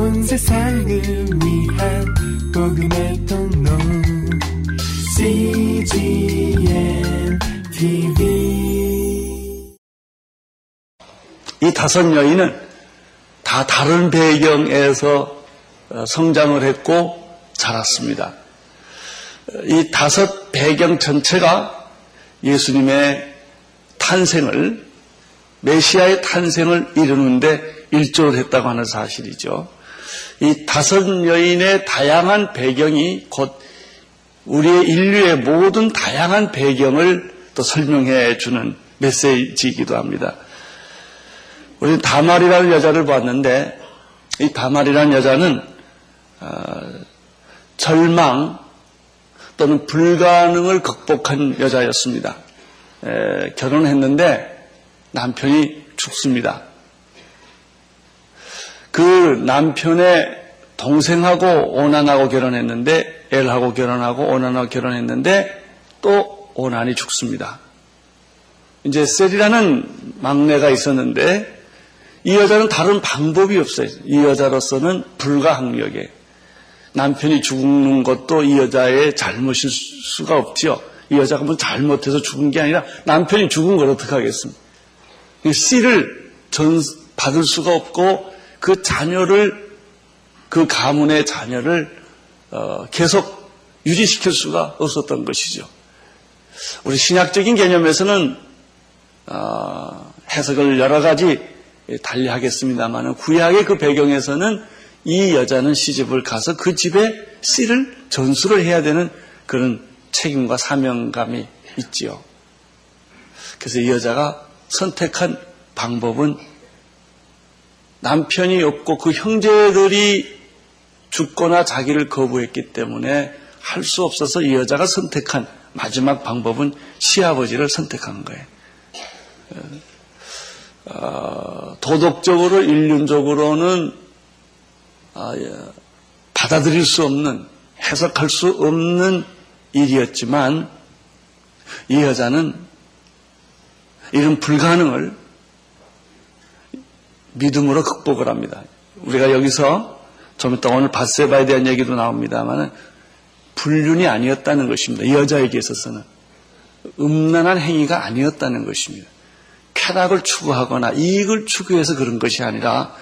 온 세상을 위한 복음의 통로 CGM TV 이 다섯 여인은 다 다른 배경에서 어, 성장을 했고 자랐습니다. 이 다섯 배경 전체가 예수님의 탄생을 메시아의 탄생을 이루는데 일조를 했다고 하는 사실이죠. 이 다섯 여인의 다양한 배경이 곧 우리의 인류의 모든 다양한 배경을 또 설명해 주는 메시지이기도 합니다. 우리 다말이라는 여자를 봤는데 이 다말이라는 여자는 어, 절망 또는 불가능을 극복한 여자였습니다. 에, 결혼했는데 남편이 죽습니다. 그 남편의 동생하고 오난하고 결혼했는데 엘하고 결혼하고 오난하고 결혼했는데 또 오난이 죽습니다. 이제 셀이라는 막내가 있었는데 이 여자는 다른 방법이 없어요. 이 여자로서는 불가항력에 남편이 죽는 것도 이 여자의 잘못일 수가 없지요. 이 여자가 뭐 잘못해서 죽은 게 아니라 남편이 죽은 걸 어떻게 하겠습니까? 씨를 전 받을 수가 없고 그 자녀를 그 가문의 자녀를 어, 계속 유지시킬 수가 없었던 것이죠. 우리 신약적인 개념에서는 어, 해석을 여러 가지 달리 하겠습니다만 구약의 그 배경에서는 이 여자는 시집을 가서 그 집에 씨를 전수를 해야 되는 그런 책임과 사명감이 있지요. 그래서 이 여자가 선택한 방법은 남편이 없고 그 형제들이 죽거나 자기를 거부했기 때문에 할 수 없어서 이 여자가 선택한 마지막 방법은 시아버지를 선택한 거예요. 어, 도덕적으로 인륜적으로는 아, 예, 받아들일 수 없는 해석할 수 없는 일이었지만 이 여자는 이런 불가능을 믿음으로 극복을 합니다. 우리가 여기서 좀 이따 오늘 바세바에 대한 얘기도 나옵니다만 불륜이 아니었다는 것입니다. 이 여자에게 있어서는 음란한 행위가 아니었다는 것입니다. 쾌락을 추구하거나 이익을 추구해서 그런 것이 아니라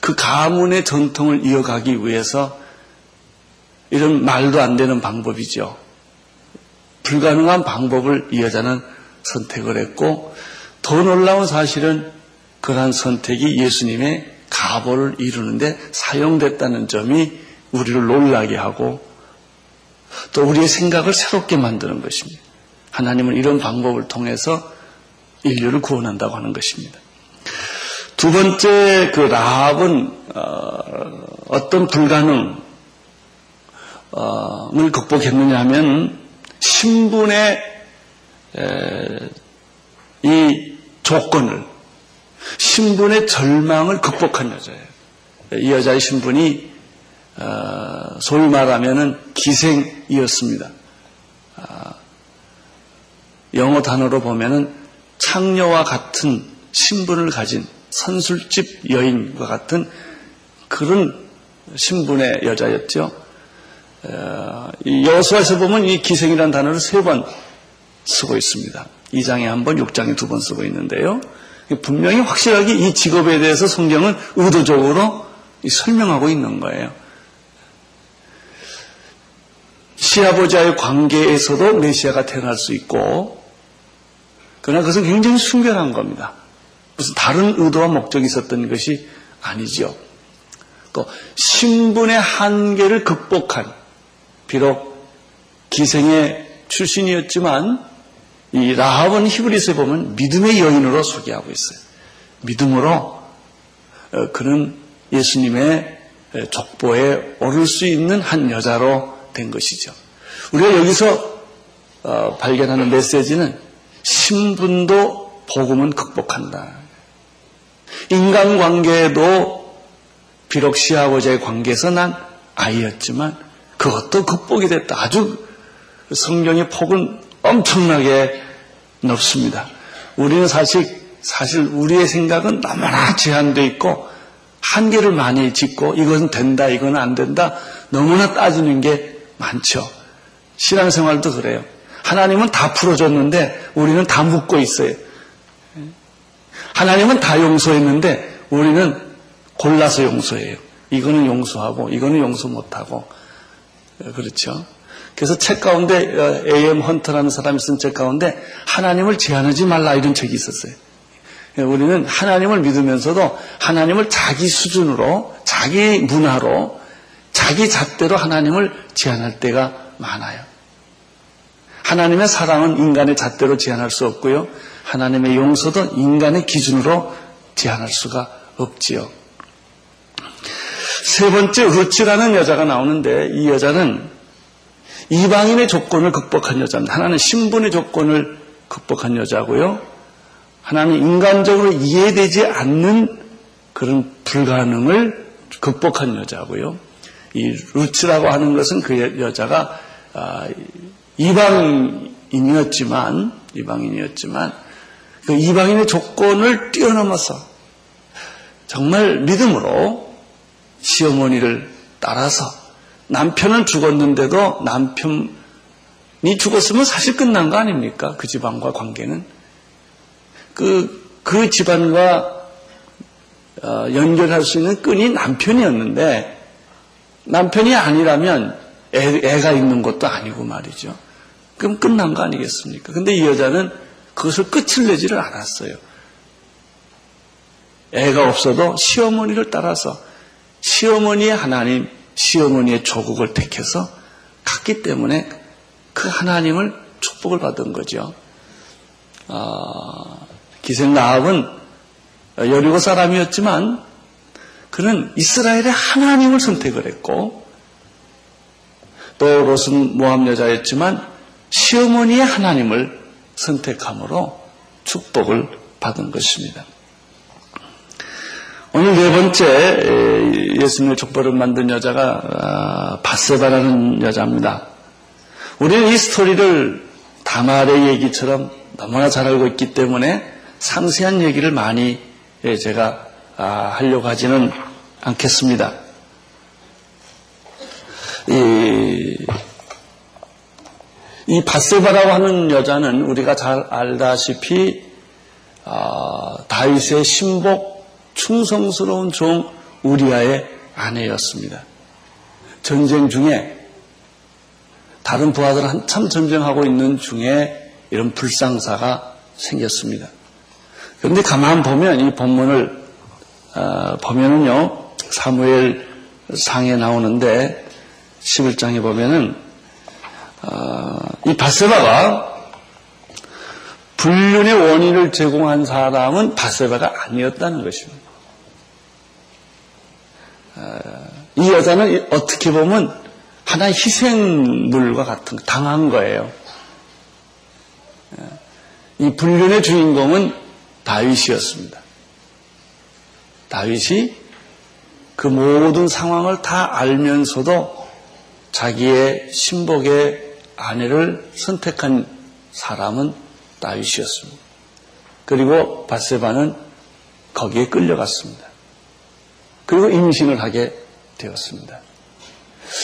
그 가문의 전통을 이어가기 위해서 이런 말도 안 되는 방법이죠. 불가능한 방법을 이 여자는 선택을 했고 더 놀라운 사실은 그러한 선택이 예수님의 가보를 이루는데 사용됐다는 점이 우리를 놀라게 하고 또 우리의 생각을 새롭게 만드는 것입니다. 하나님은 이런 방법을 통해서 인류를 구원한다고 하는 것입니다. 두 번째 그 라합은 어, 떤 불가능을 극복했느냐 하면 신분의 이 조건을 신분의 절망을 극복한 여자예요. 이 여자의 신분이 어, 소위 말하면 기생이었습니다. 아, 영어 단어로 보면은 창녀와 같은 신분을 가진 선술집 여인과 같은 그런 신분의 여자였죠. 어, 여수에서 보면 이 기생이라는 단어를 세 번 쓰고 있습니다. 2장에 한 번, 6장에 두 번 쓰고 있는데요. 분명히 확실하게 이 직업에 대해서 성경은 의도적으로 설명하고 있는 거예요. 시아버지와의 관계에서도 메시아가 태어날 수 있고, 그러나 그것은 굉장히 순결한 겁니다. 무슨 다른 의도와 목적이 있었던 것이 아니죠. 또 신분의 한계를 극복한 비록 기생의 출신이었지만 이 라합은 히브리스에 보면 믿음의 여인으로 소개하고 있어요. 믿음으로 어, 그는 예수님의 족보에 오를 수 있는 한 여자로 된 것이죠. 우리가 여기서 어, 발견하는 메시지는 신분도 복음은 극복한다. 인간관계에도 비록 시아버지의 관계에서 난 아이였지만 그것도 극복이 됐다. 아주 성경의 폭은 엄청나게 넓습니다. 우리는 사실, 사실 우리의 생각은 너무나 제한되어 있고 한계를 많이 짓고 이것은 된다, 이건 안 된다 너무나 따지는 게 많죠. 신앙생활도 그래요. 하나님은 다 풀어줬는데 우리는 다 묻고 있어요. 하나님은 다 용서했는데 우리는 골라서 용서해요. 이거는 용서하고 이거는 용서 못하고 그렇죠. 그래서 책 가운데 A.M. 헌터라는 사람이 쓴 책 가운데 하나님을 제한하지 말라 이런 책이 있었어요. 우리는 하나님을 믿으면서도 하나님을 자기 수준으로 자기 문화로 자기 잣대로 하나님을 제한할 때가 많아요. 하나님의 사랑은 인간의 잣대로 제한할 수 없고요. 하나님의 용서도 인간의 기준으로 제한할 수가 없지요. 세 번째 루치라는 여자가 나오는데 이 여자는 이방인의 조건을 극복한 여자입니다. 하나는 신분의 조건을 극복한 여자고요. 하나는 인간적으로 이해되지 않는 그런 불가능을 극복한 여자고요. 이 루츠라고 하는 것은 그 여자가 아, 이방인이었지만 이방인이었지만 그 이방인의 조건을 뛰어넘어서 정말 믿음으로 시어머니를 따라서 남편은 죽었는데도 남편이 죽었으면 사실 끝난 거 아닙니까? 그 집안과 관계는 그, 그 집안과 어, 연결할 수 있는 끈이 남편이었는데 남편이 아니라면 애, 애가 있는 것도 아니고 말이죠. 그럼 끝난 거 아니겠습니까? 근데 이 여자는 그것을 끝을 내지를 않았어요. 애가 없어도 시어머니를 따라서 시어머니의 하나님, 시어머니의 조국을 택해서 갔기 때문에 그 하나님을 축복을 받은 거죠. 어, 기생 나합은 여리고 사람이었지만 그는 이스라엘의 하나님을 선택을 했고 또 롯은 모함 여자였지만 시어머니의 하나님을 선택함으로 축복을 받은 것입니다. 오늘 네 번째 예수님의 족보를 만든 여자가 아, 바세바라는 여자입니다. 우리는 이 스토리를 다말의 얘기처럼 너무나 잘 알고 있기 때문에 상세한 얘기를 많이 제가 아, 하려고 하지는 않겠습니다. 이, 이 바세바라고 하는 여자는 우리가 잘 알다시피 아, 다윗의 신복 충성스러운 종 우리아의 아내였습니다. 전쟁 중에 다른 부하들 한참 전쟁하고 있는 중에 이런 불상사가 생겼습니다. 그런데 가만 보면 이 본문을 어, 보면은요 사무엘 상에 나오는데 11장에 보면은 어, 이 바세바가 불륜의 원인을 제공한 사람은 바세바가 아니었다는 것입니다. 어, 이 여자는 어떻게 보면 하나의 희생물과 같은 당한 거예요. 어, 이 불륜의 주인공은 다윗이었습니다. 다윗이 그 모든 상황을 다 알면서도 자기의 신복의 아내를 선택한 사람은 다윗이었습니다. 그리고 바세바는 거기에 끌려갔습니다. 그리고 임신을 하게 되었습니다.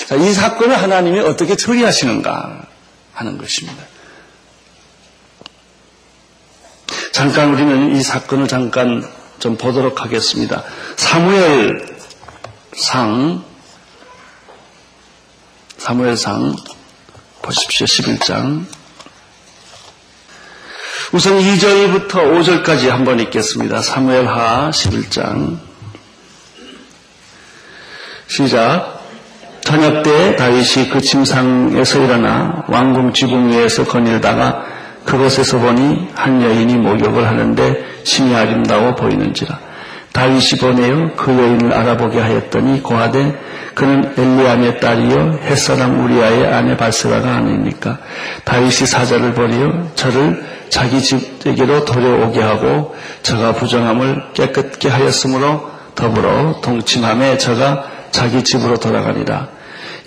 자, 이 사건을 하나님이 어떻게 처리하시는가 하는 것입니다. 잠깐 우리는 이 사건을 잠깐 좀 보도록 하겠습니다. 사무엘 상, 사무엘 상, 보십시오. 11장. 우선 2절부터 5절까지 한번 읽겠습니다. 사무엘 하 11장. 시작. 저녁 때 다윗이 그 침상에서 일어나 왕궁 지붕 위에서 거닐다가 그곳에서 보니 한 여인이 목욕을 하는데 심히 아름다워 보이는지라. 다윗이 보내어 그 여인을 알아보게 하였더니 고하되 그는 엘리암의 딸이요 햇사람 우리아의 아내 발세바가 아닙니까? 다윗이 사자를 버리어 저를 자기 집에게로 돌려오게 하고 저가 부정함을 깨끗게 하였으므로 더불어 동침함에 저가 자기 집으로 돌아가니라.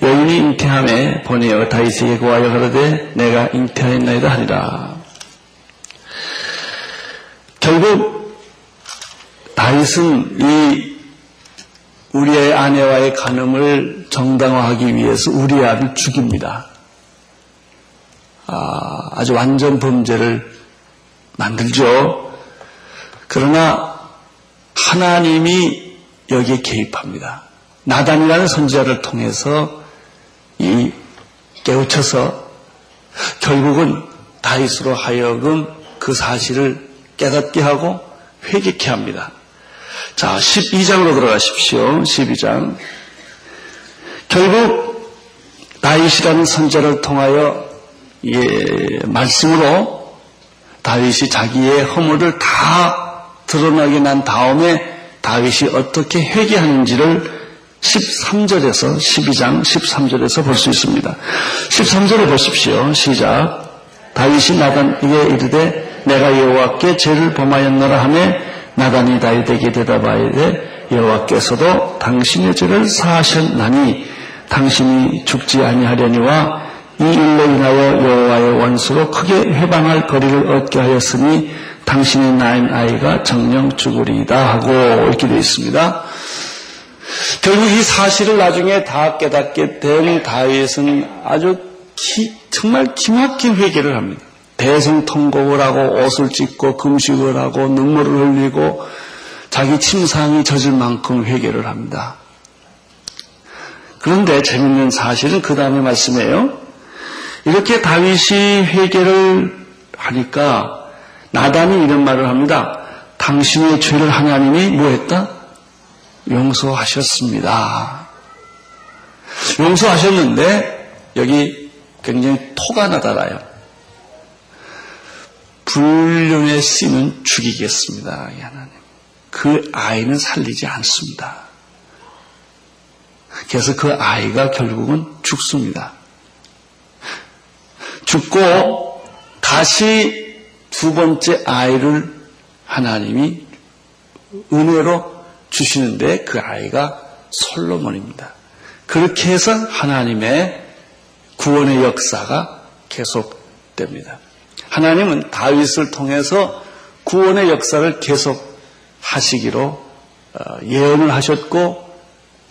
여인이 잉태함에 보내어 다윗에게 고하여 그러되 내가 잉태하였나이다 하니라. 결국 다윗은 이 우리의 아내와의 간음을 정당화하기 위해서 우리아를 죽입니다. 아, 아주 완전 범죄를 만들죠. 그러나 하나님이 여기에 개입합니다. 나단이라는 선지자를 통해서 이 깨우쳐서 결국은 다윗으로 하여금 그 사실을 깨닫게 하고 회개케 합니다. 자, 12장으로 들어가십시오. 12장. 결국 다윗이라는 선자를 통하여 예, 말씀으로 다윗이 자기의 허물을 다 드러나게 난 다음에 다윗이 어떻게 회개하는지를 13절에서 12장 13절에서 볼 수 있습니다. 13절을 보십시오. 시작. 다윗이 나단에게 이르되 내가 여호와께 죄를 범하였노라 하며 나단이 다윗에게 대답하되 여호와께서도 당신의 죄를 사하셨나니 당신이 죽지 아니하려니와 이 일로 인하여 여호와의 원수로 크게 회방할 거리를 얻게 하였으니 당신의 낳은 아이가 정령 죽으리이다 하고 이렇게 되어 있습니다. 결국 이 사실을 나중에 다 깨닫게 된 다윗은 아주 기, 정말 기막힌 회개를 합니다. 대성 통곡을 하고 옷을 찢고 금식을 하고 눈물을 흘리고 자기 침상이 젖을 만큼 회개를 합니다. 그런데 재밌는 사실은 그 다음에 말씀이에요. 이렇게 다윗이 회개를 하니까 나단이 이런 말을 합니다. 당신의 죄를 하나님이 뭐했다? 용서하셨습니다. 용서하셨는데 여기 굉장히 토가 나달아요. 불륜의 씨는 죽이겠습니다. 하나님. 그 아이는 살리지 않습니다. 그래서 그 아이가 결국은 죽습니다. 죽고 다시 두 번째 아이를 하나님이 은혜로 주시는데 그 아이가 솔로몬입니다. 그렇게 해서 하나님의 구원의 역사가 계속됩니다. 하나님은 다윗을 통해서 구원의 역사를 계속 하시기로 어, 예언을 하셨고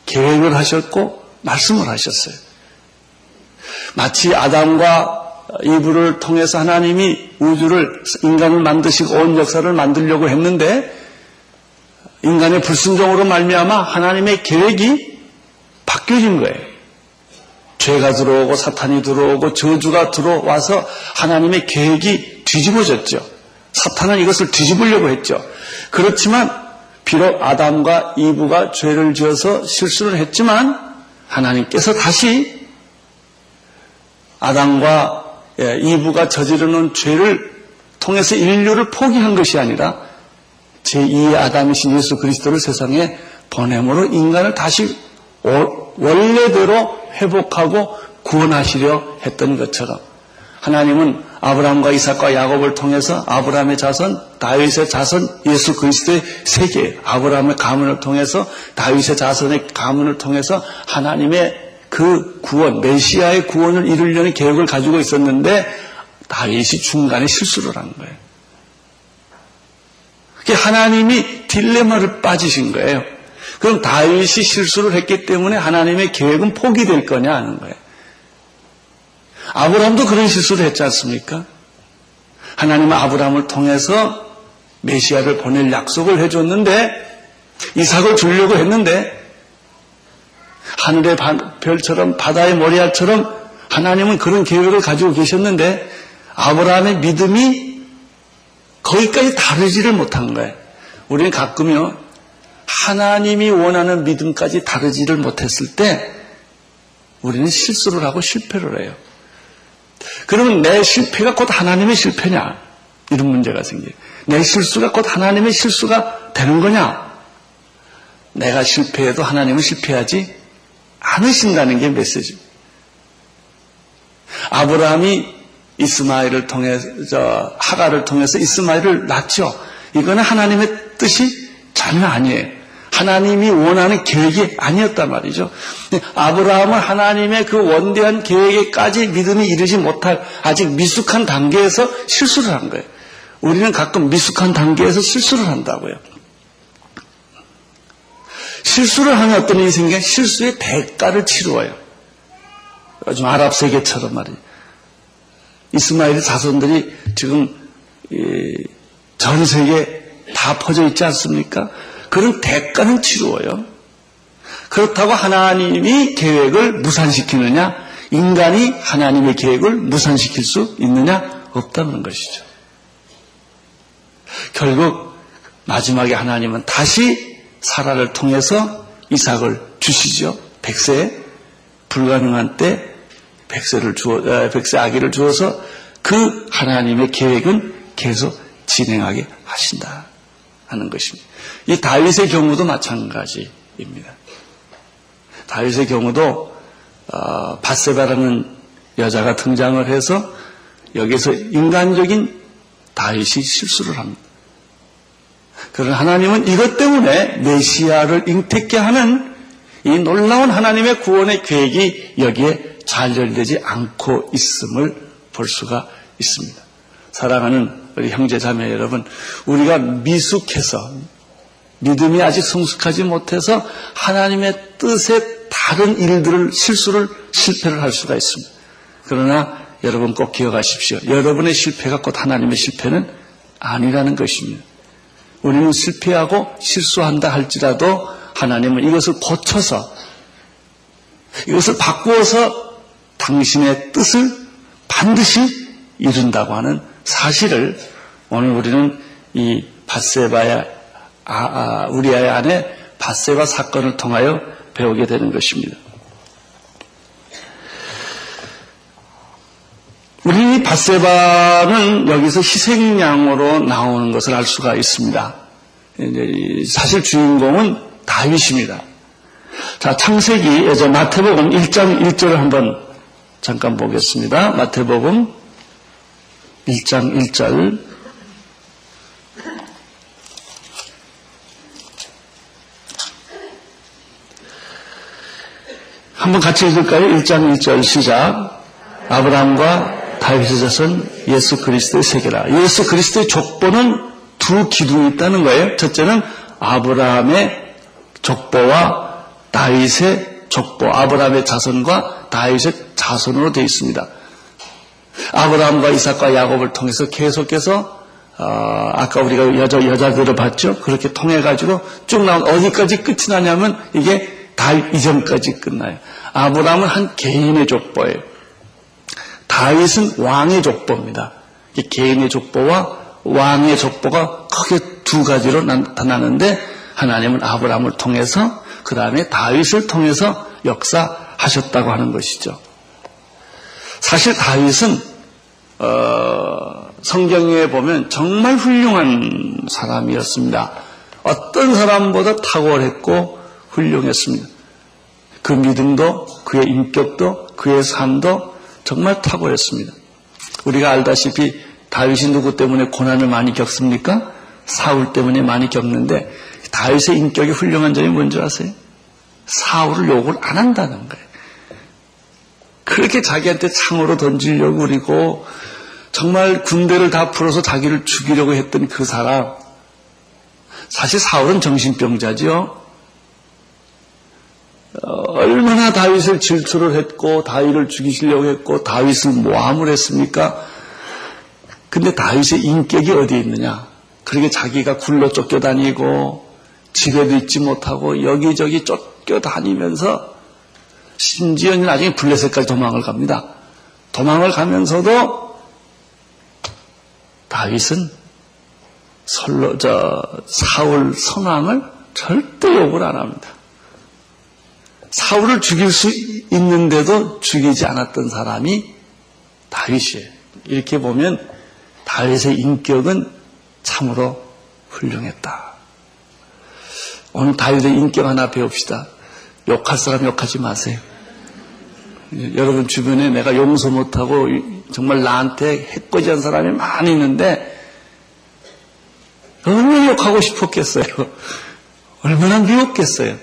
계획을 하셨고 말씀을 하셨어요. 마치 아담과 이브를 통해서 하나님이 우주를 인간을 만드시고 온 역사를 만들려고 했는데 인간의 불순종으로 말미암아 하나님의 계획이 바뀌어진 거예요. 죄가 들어오고 사탄이 들어오고 저주가 들어와서 하나님의 계획이 뒤집어졌죠. 사탄은 이것을 뒤집으려고 했죠. 그렇지만 비록 아담과 이브가 죄를 지어서 실수를 했지만 하나님께서 다시 아담과 예, 이브가 저지르는 죄를 통해서 인류를 포기한 것이 아니라 제2의 아담이신 예수 그리스도를 세상에 보냄으로 인간을 다시 원래대로 회복하고 구원하시려 했던 것처럼 하나님은 아브라함과 이삭과 야곱을 통해서 아브라함의 자손, 다윗의 자손, 예수 그리스도의 세계, 아브라함의 가문을 통해서 다윗의 자손의 가문을 통해서 하나님의 그 구원, 메시아의 구원을 이루려는 계획을 가지고 있었는데 다윗이 중간에 실수를 한 거예요. 그게 하나님이 딜레마를 빠지신 거예요. 그럼 다윗이 실수를 했기 때문에 하나님의 계획은 포기될 거냐 하는 거예요. 아브라함도 그런 실수를 했지 않습니까? 하나님은 아브라함을 통해서 메시아를 보낼 약속을 해줬는데 이삭을 주려고 했는데 하늘의 별처럼 바다의 모래알처럼 하나님은 그런 계획을 가지고 계셨는데 아브라함의 믿음이 거기까지 다르지를 못한 거예요. 우리는 가끔요 하나님이 원하는 믿음까지 다르지를 못했을 때 우리는 실수를 하고 실패를 해요. 그러면 내 실패가 곧 하나님의 실패냐? 이런 문제가 생겨요. 내 실수가 곧 하나님의 실수가 되는 거냐? 내가 실패해도 하나님은 실패하지 않으신다는 게 메시지입니다. 아브라함이 이스마엘을 통해서 하가를 통해서 이스마엘을 낳죠. 이거는 하나님의 뜻이 전혀 아니에요. 하나님이 원하는 계획이 아니었단 말이죠. 아브라함은 하나님의 그 원대한 계획에까지 믿음이 이르지 못할 아직 미숙한 단계에서 실수를 한 거예요. 우리는 가끔 미숙한 단계에서 실수를 한다고요. 실수를 하는 어떤 일이 생기면 실수의 대가를 치루어요. 요즘 아랍 세계처럼 말이에요. 이스마엘의 자손들이 지금 전 세계에 다 퍼져 있지 않습니까? 그런 대가는 치루어요. 그렇다고 하나님이 계획을 무산시키느냐? 인간이 하나님의 계획을 무산시킬 수 있느냐? 없다는 것이죠. 결국 마지막에 하나님은 다시 사라를 통해서 이삭을 주시죠. 백세 불가능한 때 백세를 주어 백세 아기를 주어서 그 하나님의 계획은 계속 진행하게 하신다 하는 것입니다. 이 다윗의 경우도 마찬가지입니다. 다윗의 경우도 어, 바세바라는 여자가 등장을 해서 여기서 인간적인 다윗이 실수를 합니다. 그러나 하나님은 이것 때문에 메시아를 잉태케 하는 이 놀라운 하나님의 구원의 계획이 여기에 잘열되지 않고 있음을 볼 수가 있습니다. 사랑하는 우리 형제 자매 여러분, 우리가 미숙해서 믿음이 아직 성숙하지 못해서 하나님의 뜻에 다른 일들을 실수를 실패를 할 수가 있습니다. 그러나 여러분 꼭 기억하십시오. 여러분의 실패가 곧 하나님의 실패는 아니라는 것입니다. 우리는 실패하고 실수한다 할지라도 하나님은 이것을 고쳐서 이것을 바꾸어서 당신의 뜻을 반드시 이룬다고 하는 사실을 오늘 우리는 이 바세바의 아, 아, 우리아의 아내 바세바 사건을 통하여 배우게 되는 것입니다. 우리 바세바는 여기서 희생양으로 나오는 것을 알 수가 있습니다. 사실 주인공은 다윗입니다. 자, 창세기, 예저 마태복음 1장 1절을 한번 잠깐 보겠습니다. 마태복음 1장 1절. 한번 같이 읽을까요? 1장 1절 시작. 아브라함과 다윗의 자손 예수 그리스도의 세계라. 예수 그리스도의 족보는 두 기둥이 있다는 거예요. 첫째는 아브라함의 족보와 다윗의 족보, 아브라함의 자손과 다윗의 자손으로 되어 있습니다. 아브라함과 이삭과 야곱을 통해서 계속해서 어, 아까 우리가 여자 여자들을 봤죠. 그렇게 통해 가지고 쭉 나온 어디까지 끝이 나냐면 이게 다윗 이전까지 끝나요. 아브라함은 한 개인의 족보예요. 다윗은 왕의 족보입니다. 개인의 족보와 왕의 족보가 크게 두 가지로 나타나는데 하나님은 아브라함을 통해서 그 다음에 다윗을 통해서 역사하셨다고 하는 것이죠. 사실 다윗은 어, 성경에 보면 정말 훌륭한 사람이었습니다. 어떤 사람보다 탁월했고 훌륭했습니다. 그 믿음도 그의 인격도 그의 삶도 정말 탁월했습니다. 우리가 알다시피 다윗이 누구 때문에 고난을 많이 겪습니까? 사울 때문에 많이 겪는데 다윗의 인격이 훌륭한 점이 뭔지 아세요? 사울을 욕을 안 한다는 거예요. 그렇게 자기한테 창으로 던지려고 그리고 정말 군대를 다 풀어서 자기를 죽이려고 했던 그 사람. 사실 사울은 정신병자죠. 어, 얼마나 다윗을 질투를 했고 다윗을 죽이시려고 했고 다윗을 모함을 했습니까? 근데 다윗의 인격이 어디에 있느냐? 그렇게 자기가 굴러 쫓겨다니고 집에도 있지 못하고 여기저기 쫓겨다니면서 심지어는 나중에 블레셋까지 도망을 갑니다. 도망을 가면서도 다윗은 설로 저 사울 선왕을 절대 욕을 안 합니다. 사울을 죽일 수 있는데도 죽이지 않았던 사람이 다윗이에요. 이렇게 보면 다윗의 인격은 참으로 훌륭했다. 오늘 다윗의 인격 하나 배웁시다. 욕할 사람 욕하지 마세요. 여러분 주변에 내가 용서 못하고 정말 나한테 해코지한 사람이 많이 있는데 얼마나 욕하고 싶었겠어요. 얼마나 미웠겠어요.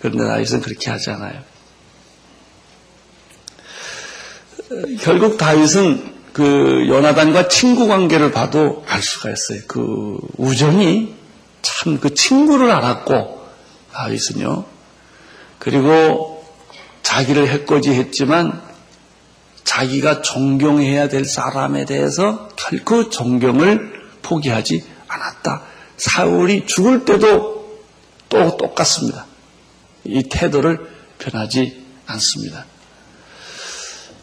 그런데 다윗은 그렇게 하지 않아요. 결국 다윗은 그 요나단과 친구 관계를 봐도 알 수가 있어요. 그 우정이 참 그 친구를 알았고 다윗은요 그리고 자기를 해코지 했지만 자기가 존경해야 될 사람에 대해서 결코 존경을 포기하지 않았다. 사울이 죽을 때도 또 똑같습니다. 이 태도를 변하지 않습니다.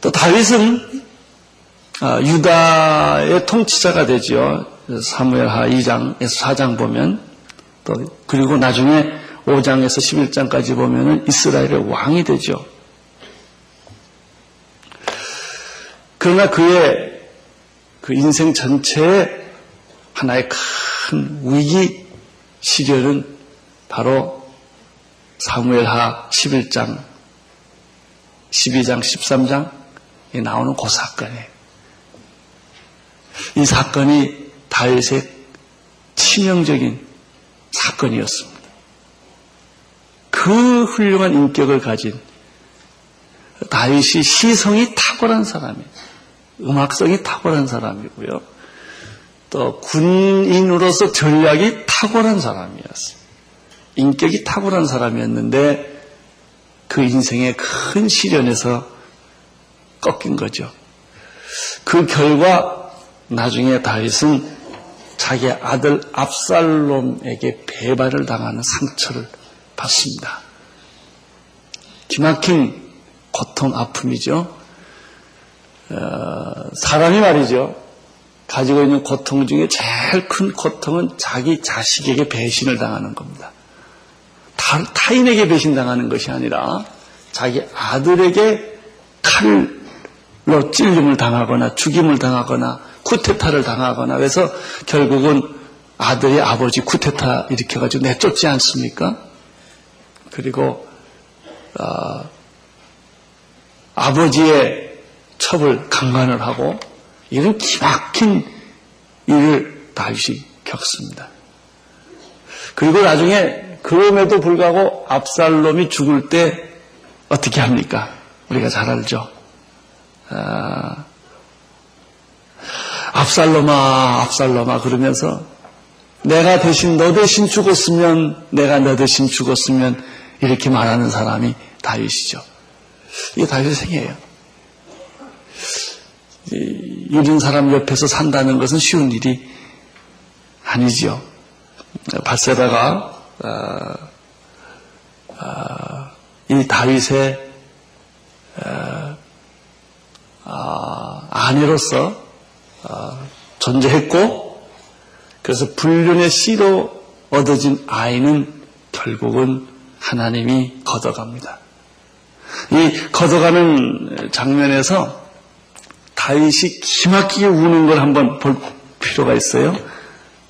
또 다윗은 아, 유다의 통치자가 되지요. 사무엘하 2장에서 4장 보면 또 그리고 나중에 5장에서 11장까지 보면은 이스라엘의 왕이 되죠. 그러나 그의 그 인생 전체에 하나의 큰 위기 시련은 바로 사무엘하 11장, 12장, 13장에 나오는 그 사건이에요. 이 사건이 다윗의 치명적인 사건이었습니다. 그 훌륭한 인격을 가진 다윗이 시성이 탁월한 사람이에요. 음악성이 탁월한 사람이고요. 또 군인으로서 전략이 탁월한 사람이었어요. 인격이 탁월한 사람이었는데 그 인생의 큰 시련에서 꺾인 거죠. 그 결과 나중에 다윗은 자기 아들 압살롬에게 배반을 당하는 상처를 받습니다. 기막힌 고통, 아픔이죠. 어, 사람이 말이죠. 가지고 있는 고통 중에 제일 큰 고통은 자기 자식에게 배신을 당하는 겁니다. 타, 타인에게 배신당하는 것이 아니라 자기 아들에게 칼로 찔림을 당하거나 죽임을 당하거나 쿠데타를 당하거나 그래서 결국은 아들이 아버지 쿠데타 일으켜가지고 내쫓지 않습니까? 그리고 어, 아버지의 첩을 강간을 하고 이런 기막힌 일을 다윗이 겪습니다. 그리고 나중에 그럼에도 불구하고 압살롬이 죽을 때 어떻게 합니까? 우리가 잘 알죠. 아, 압살롬아, 압살롬아 그러면서 내가 대신 너 대신 죽었으면 내가 너 대신 죽었으면 이렇게 말하는 사람이 다윗이죠. 이게 다윗의 생애예요. 이런 사람 옆에서 산다는 것은 쉬운 일이 아니지요. 바세다가 아, 아, 이 다윗의 아, 아내로서 존재했고 그래서 불륜의 씨로 얻어진 아이는 결국은 하나님이 걷어갑니다. 이 걷어가는 장면에서 다윗이 기막히게 우는 걸 한번 볼 필요가 있어요.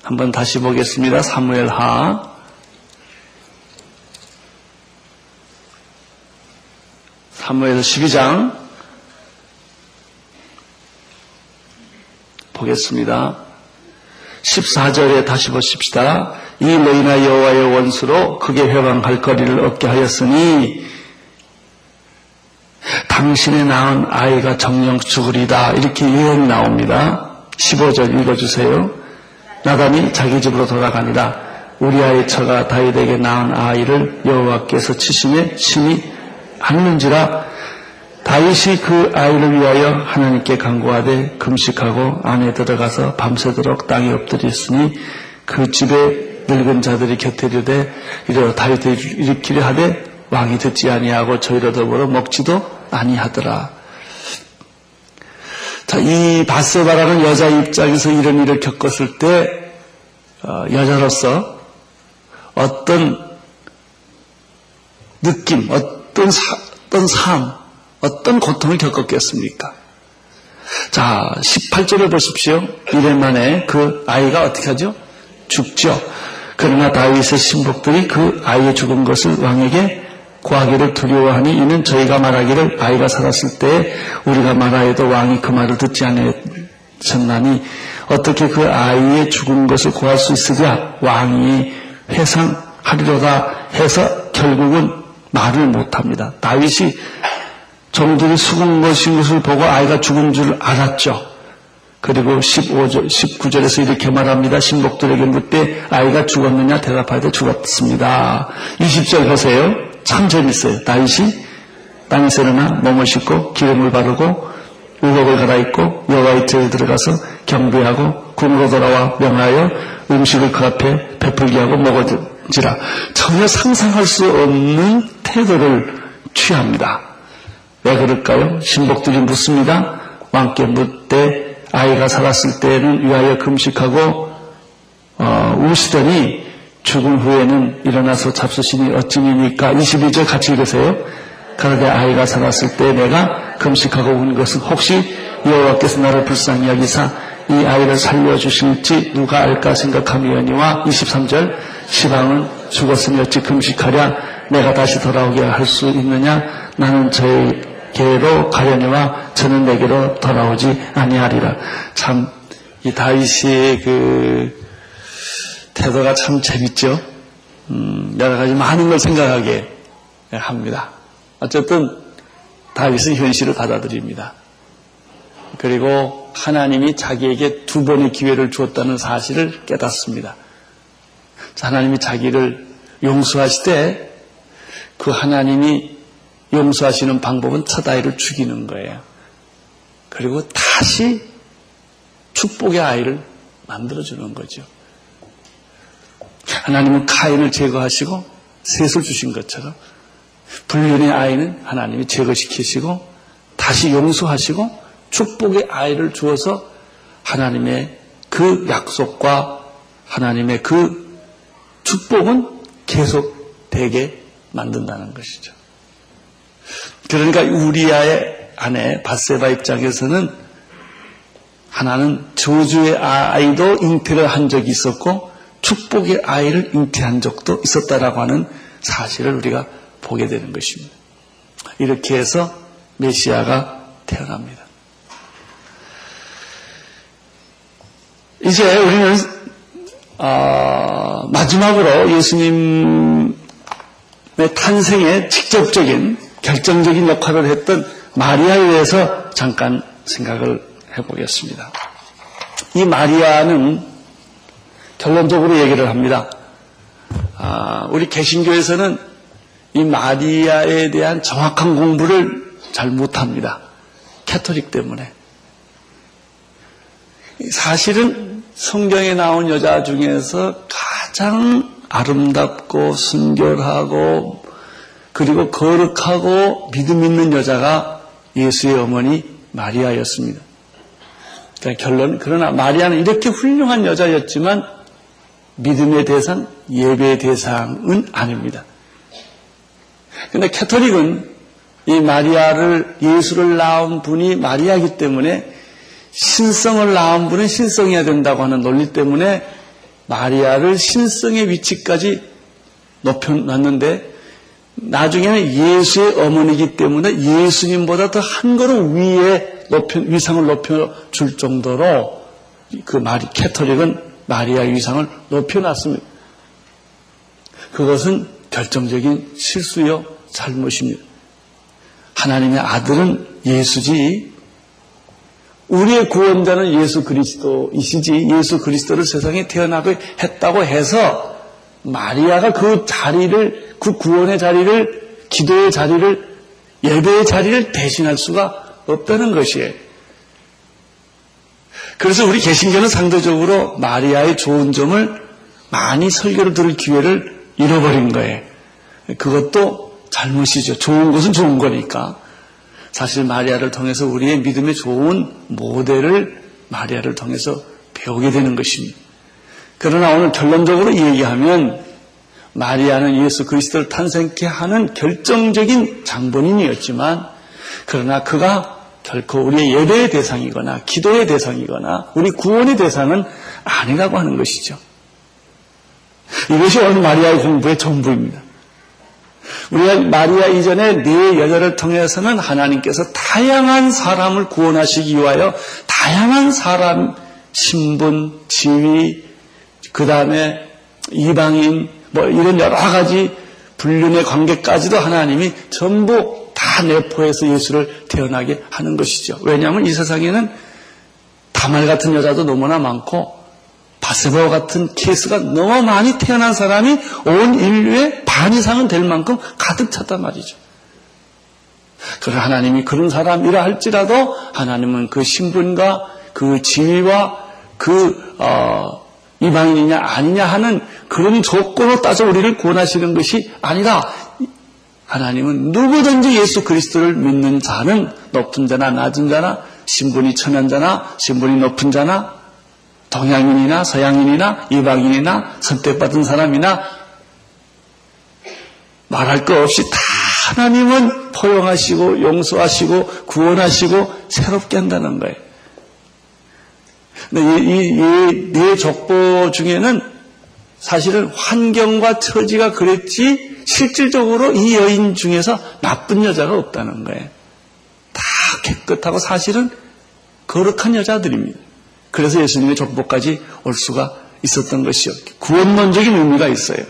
한번 다시 보겠습니다. 사무엘 하. 사무엘 12장 보겠습니다. 14절에 다시 보십시다. 이 너희나 여호와의 원수로 크게 회방할 거리를 얻게 하였으니 당신의 낳은 아이가 정령 죽으리다. 이렇게 예언이 나옵니다. 15절 읽어주세요. 나단이 자기 집으로 돌아가니라. 우리 아이 처가 다윗에게 낳은 아이를 여호와께서 치심에 심히 않는지라 다윗이 그 아이를 위하여 하나님께 간구하되 금식하고 안에 들어가서 밤새도록 땅에 엎드렸으니 그 집에 늙은 자들이 곁에 이르되 이러 다윗을 일으키려 하되 왕이 듣지 아니하고 저희로 더불어 먹지도 아니하더라. 자, 이 바세바라는 여자 입장에서 이런 일을 겪었을 때 어, 여자로서 어떤 느낌, 어떤 사, 어떤 삶, 어떤 고통을 겪었겠습니까? 자, 18절을 보십시오. 1년 만에 그 아이가 어떻게 하죠? 죽죠. 그러나 다윗의 신복들이 그 아이의 죽은 것을 왕에게 구하기를 두려워하니 이는 저희가 말하기를 아이가 살았을 때 우리가 말하여도 왕이 그 말을 듣지 않으셨나니 어떻게 그 아이의 죽은 것을 구할 수 있으랴 왕이 회상하리로다 해서 결국은 말을 못합니다. 다윗이 종들이 죽은 것인 것을 보고 아이가 죽은 줄 알았죠. 그리고 15절, 19절에서 이렇게 말합니다. 신복들에게 묻되 아이가 죽었느냐 대답하되 죽었습니다. 20절 보세요. 참 재밌어요. 다윗이 땅에서 일어나 몸을 씻고 기름을 바르고 의복을 갈아입고 여호와의 ter에 들어가서 경배하고 궁으로 돌아와 명하여 음식을 그 앞에 베풀게 하고 먹어지라. 전혀 상상할 수 없는 태도를 취합니다. 왜 그럴까요? 신복들이 묻습니다. 왕께 묻되 아이가 살았을 때에는 위하여 금식하고 어, 우시더니 죽은 후에는 일어나서 잡수시니 어찌니까 22절 같이 읽으세요. 그런데 아이가 살았을 때 내가 금식하고 운 것은 혹시 여호와께서 나를 불쌍히 여기사 이 아이를 살려주실지 누가 알까 생각하며니와 23절 시방은 죽었으니 어찌 금식하랴 내가 다시 돌아오게 할 수 있느냐 나는 저 에게로 가려니와 저는 내게로 돌아오지 아니하리라 참 이 다윗의 그 태도가 참 재밌죠 음, 여러 가지 많은 걸 생각하게 합니다 어쨌든 다윗은 현실을 받아들입니다. 그리고 하나님이 자기에게 두 번의 기회를 주었다는 사실을 깨닫습니다. 하나님이 자기를 용서하시되 그 하나님이 용서하시는 방법은 첫 아이를 죽이는 거예요. 그리고 다시 축복의 아이를 만들어주는 거죠. 하나님은 카인을 제거하시고 셋을 주신 것처럼 불륜의 아이는 하나님이 제거시키시고 다시 용서하시고 축복의 아이를 주어서 하나님의 그 약속과 하나님의 그 축복은 계속 되게 만든다는 것이죠. 그러니까 우리아의 아내 바세바 입장에서는 하나는 저주의 아이도 잉태를 한 적이 있었고 축복의 아이를 잉태한 적도 있었다라고 하는 사실을 우리가 보게 되는 것입니다. 이렇게 해서 메시아가 태어납니다. 이제 우리는 어, 마지막으로 예수님의 탄생에 직접적인 결정적인 역할을 했던 마리아에 대해서 잠깐 생각을 해보겠습니다. 이 마리아는 결론적으로 얘기를 합니다. 아, 우리 개신교에서는 이 마리아에 대한 정확한 공부를 잘 못합니다. 캐토릭 때문에. 사실은 성경에 나온 여자 중에서 가장 아름답고 순결하고 그리고 거룩하고 믿음 있는 여자가 예수의 어머니 마리아였습니다. 그러니까 결론 그러나 마리아는 이렇게 훌륭한 여자였지만 믿음의 대상, 예배의 대상은 아닙니다. 근데 캐톨릭은 이 마리아를 예수를 낳은 분이 마리아이기 때문에 신성을 낳은 분은 신성해야 된다고 하는 논리 때문에 마리아를 신성의 위치까지 높여놨는데 나중에는 예수의 어머니이기 때문에 예수님보다 더 한 걸음 위에 높여, 위상을 높여줄 정도로 그 마리, 캐톨릭은 마리아 위상을 높여놨습니다. 그것은 결정적인 실수요 잘못입니다. 하나님의 아들은 예수지 우리의 구원자는 예수 그리스도이시지 예수 그리스도를 세상에 태어나게 했다고 해서 마리아가 그 자리를 그 구원의 자리를 기도의 자리를 예배의 자리를 대신할 수가 없다는 것이에요. 그래서 우리 개신교는 상대적으로 마리아의 좋은 점을 많이 설교를 들을 기회를 잃어버린 거예요. 그것도 잘못이죠. 좋은 것은 좋은 거니까. 사실 마리아를 통해서 우리의 믿음의 좋은 모델을 마리아를 통해서 배우게 되는 것입니다. 그러나 오늘 결론적으로 얘기하면 마리아는 예수 그리스도를 탄생케 하는 결정적인 장본인이었지만 그러나 그가 결코 우리의 예배의 대상이거나 기도의 대상이거나 우리 구원의 대상은 아니라고 하는 것이죠. 이것이 오늘 마리아의 공부의 전부입니다. 우리가 마리아 이전에 네 여자를 통해서는 하나님께서 다양한 사람을 구원하시기 위하여 다양한 사람 신분, 지위, 그 다음에 이방인, 뭐 이런 여러 가지 불륜의 관계까지도 하나님이 전부 다 내포해서 예수를 태어나게 하는 것이죠. 왜냐하면 이 세상에는 다말 같은 여자도 너무나 많고 바세바와 같은 케이스가 너무 많이 태어난 사람이 온 인류의 반 이상은 될 만큼 가득 찼단 말이죠. 그러 하나님이 그런 사람이라 할지라도 하나님은 그 신분과 그 지위와 그 어, 이방인이냐 아니냐 하는 그런 조건으로 따져 우리를 구원하시는 것이 아니라 하나님은 누구든지 예수 그리스도를 믿는 자는 높은 자나 낮은 자나 신분이 천한 자나 신분이 높은 자나 동양인이나 서양인이나 이방인이나 선택받은 사람이나 말할 것 없이 다 하나님은 포용하시고 용서하시고 구원하시고 새롭게 한다는 거예요. 근데 이네 족보 중에는 사실은 환경과 처지가 그랬지 실질적으로 이 여인 중에서 나쁜 여자가 없다는 거예요. 다 깨끗하고 사실은 거룩한 여자들입니다. 그래서 예수님의 족보까지 올 수가 있었던 것이요. 구원론적인 의미가 있어요.